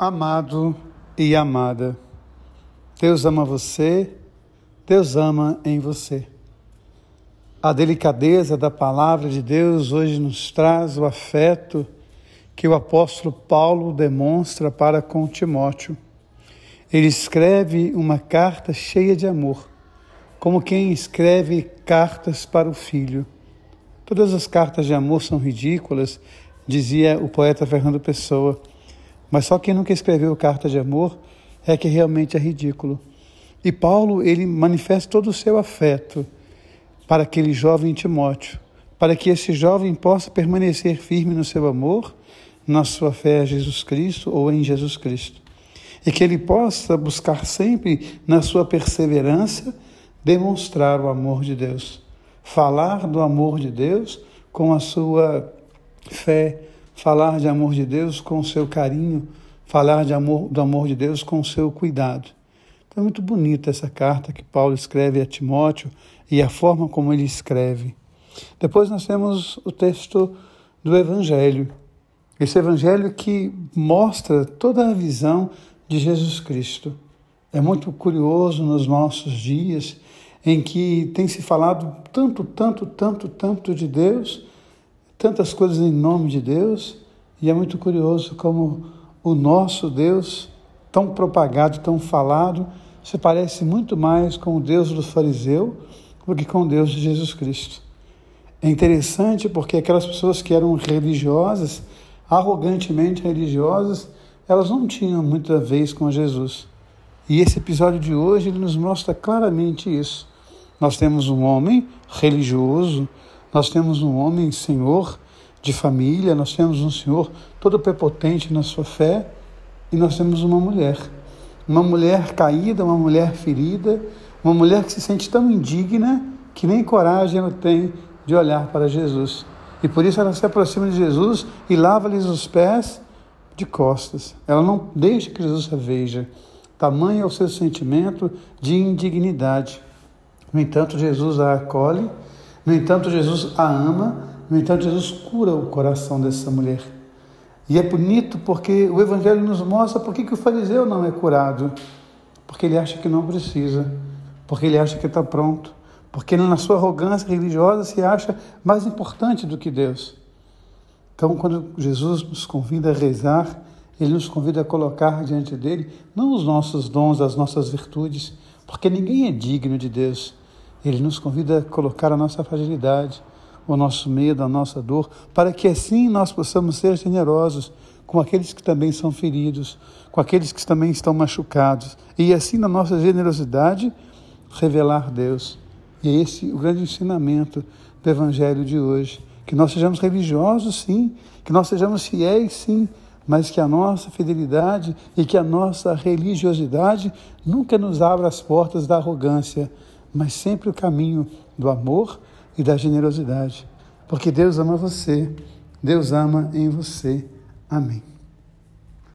Amado e amada, Deus ama você, Deus ama em você. A delicadeza da palavra de Deus hoje nos traz o afeto que o apóstolo Paulo demonstra para com Timóteo. Ele escreve uma carta cheia de amor, como quem escreve cartas para o filho. Todas as cartas de amor são ridículas, dizia o poeta Fernando Pessoa mas só quem nunca escreveu carta de amor é que realmente é ridículo. E Paulo, ele manifesta todo o seu afeto para aquele jovem Timóteo, para que esse jovem possa permanecer firme no seu amor, na sua fé a Jesus Cristo ou em Jesus Cristo. E que ele possa buscar sempre, na sua perseverança, demonstrar o amor de Deus, falar do amor de Deus com a sua fé, falar de amor de Deus com seu carinho, falar de amor, do amor de Deus com seu cuidado. Então é muito bonita essa carta que Paulo escreve a Timóteo e a forma como ele escreve. Depois nós temos o texto do Evangelho. Esse Evangelho que mostra toda a visão de Jesus Cristo. É muito curioso nos nossos dias em que tem se falado tanto, tanto, tanto, tanto de Deus tantas coisas em nome de Deus, e é muito curioso como o nosso Deus, tão propagado, tão falado, se parece muito mais com o Deus do fariseu do que com o Deus de Jesus Cristo. É interessante porque aquelas pessoas que eram religiosas, arrogantemente religiosas, elas não tinham muita vez com Jesus. E esse episódio de hoje ele nos mostra claramente isso. Nós temos um homem religioso, nós temos um homem senhor de família, nós temos um senhor todo prepotente na sua fé e nós temos uma mulher. Uma mulher caída, uma mulher ferida, uma mulher que se sente tão indigna que nem coragem ela tem de olhar para Jesus. E por isso ela se aproxima de Jesus e lava-lhes os pés de costas. Ela não deixa que Jesus a veja. Tamanho é o seu sentimento de indignidade. No entanto, Jesus a acolhe no entanto, Jesus a ama, no entanto, Jesus cura o coração dessa mulher. E é bonito porque o Evangelho nos mostra por que o fariseu não é curado. Porque ele acha que não precisa, porque ele acha que está pronto, porque na sua arrogância religiosa se acha mais importante do que Deus. Então, quando Jesus nos convida a rezar, ele nos convida a colocar diante dele não os nossos dons, as nossas virtudes, porque ninguém é digno de Deus. Ele nos convida a colocar a nossa fragilidade, o nosso medo, a nossa dor, para que assim nós possamos ser generosos com aqueles que também são feridos, com aqueles que também estão machucados, e assim na nossa generosidade revelar Deus. E é esse o grande ensinamento do Evangelho de hoje. Que nós sejamos religiosos, sim, que nós sejamos fiéis, sim, mas que a nossa fidelidade e que a nossa religiosidade nunca nos abra as portas da arrogância, mas sempre o caminho do amor e da generosidade. Porque Deus ama você, Deus ama em você. Amém.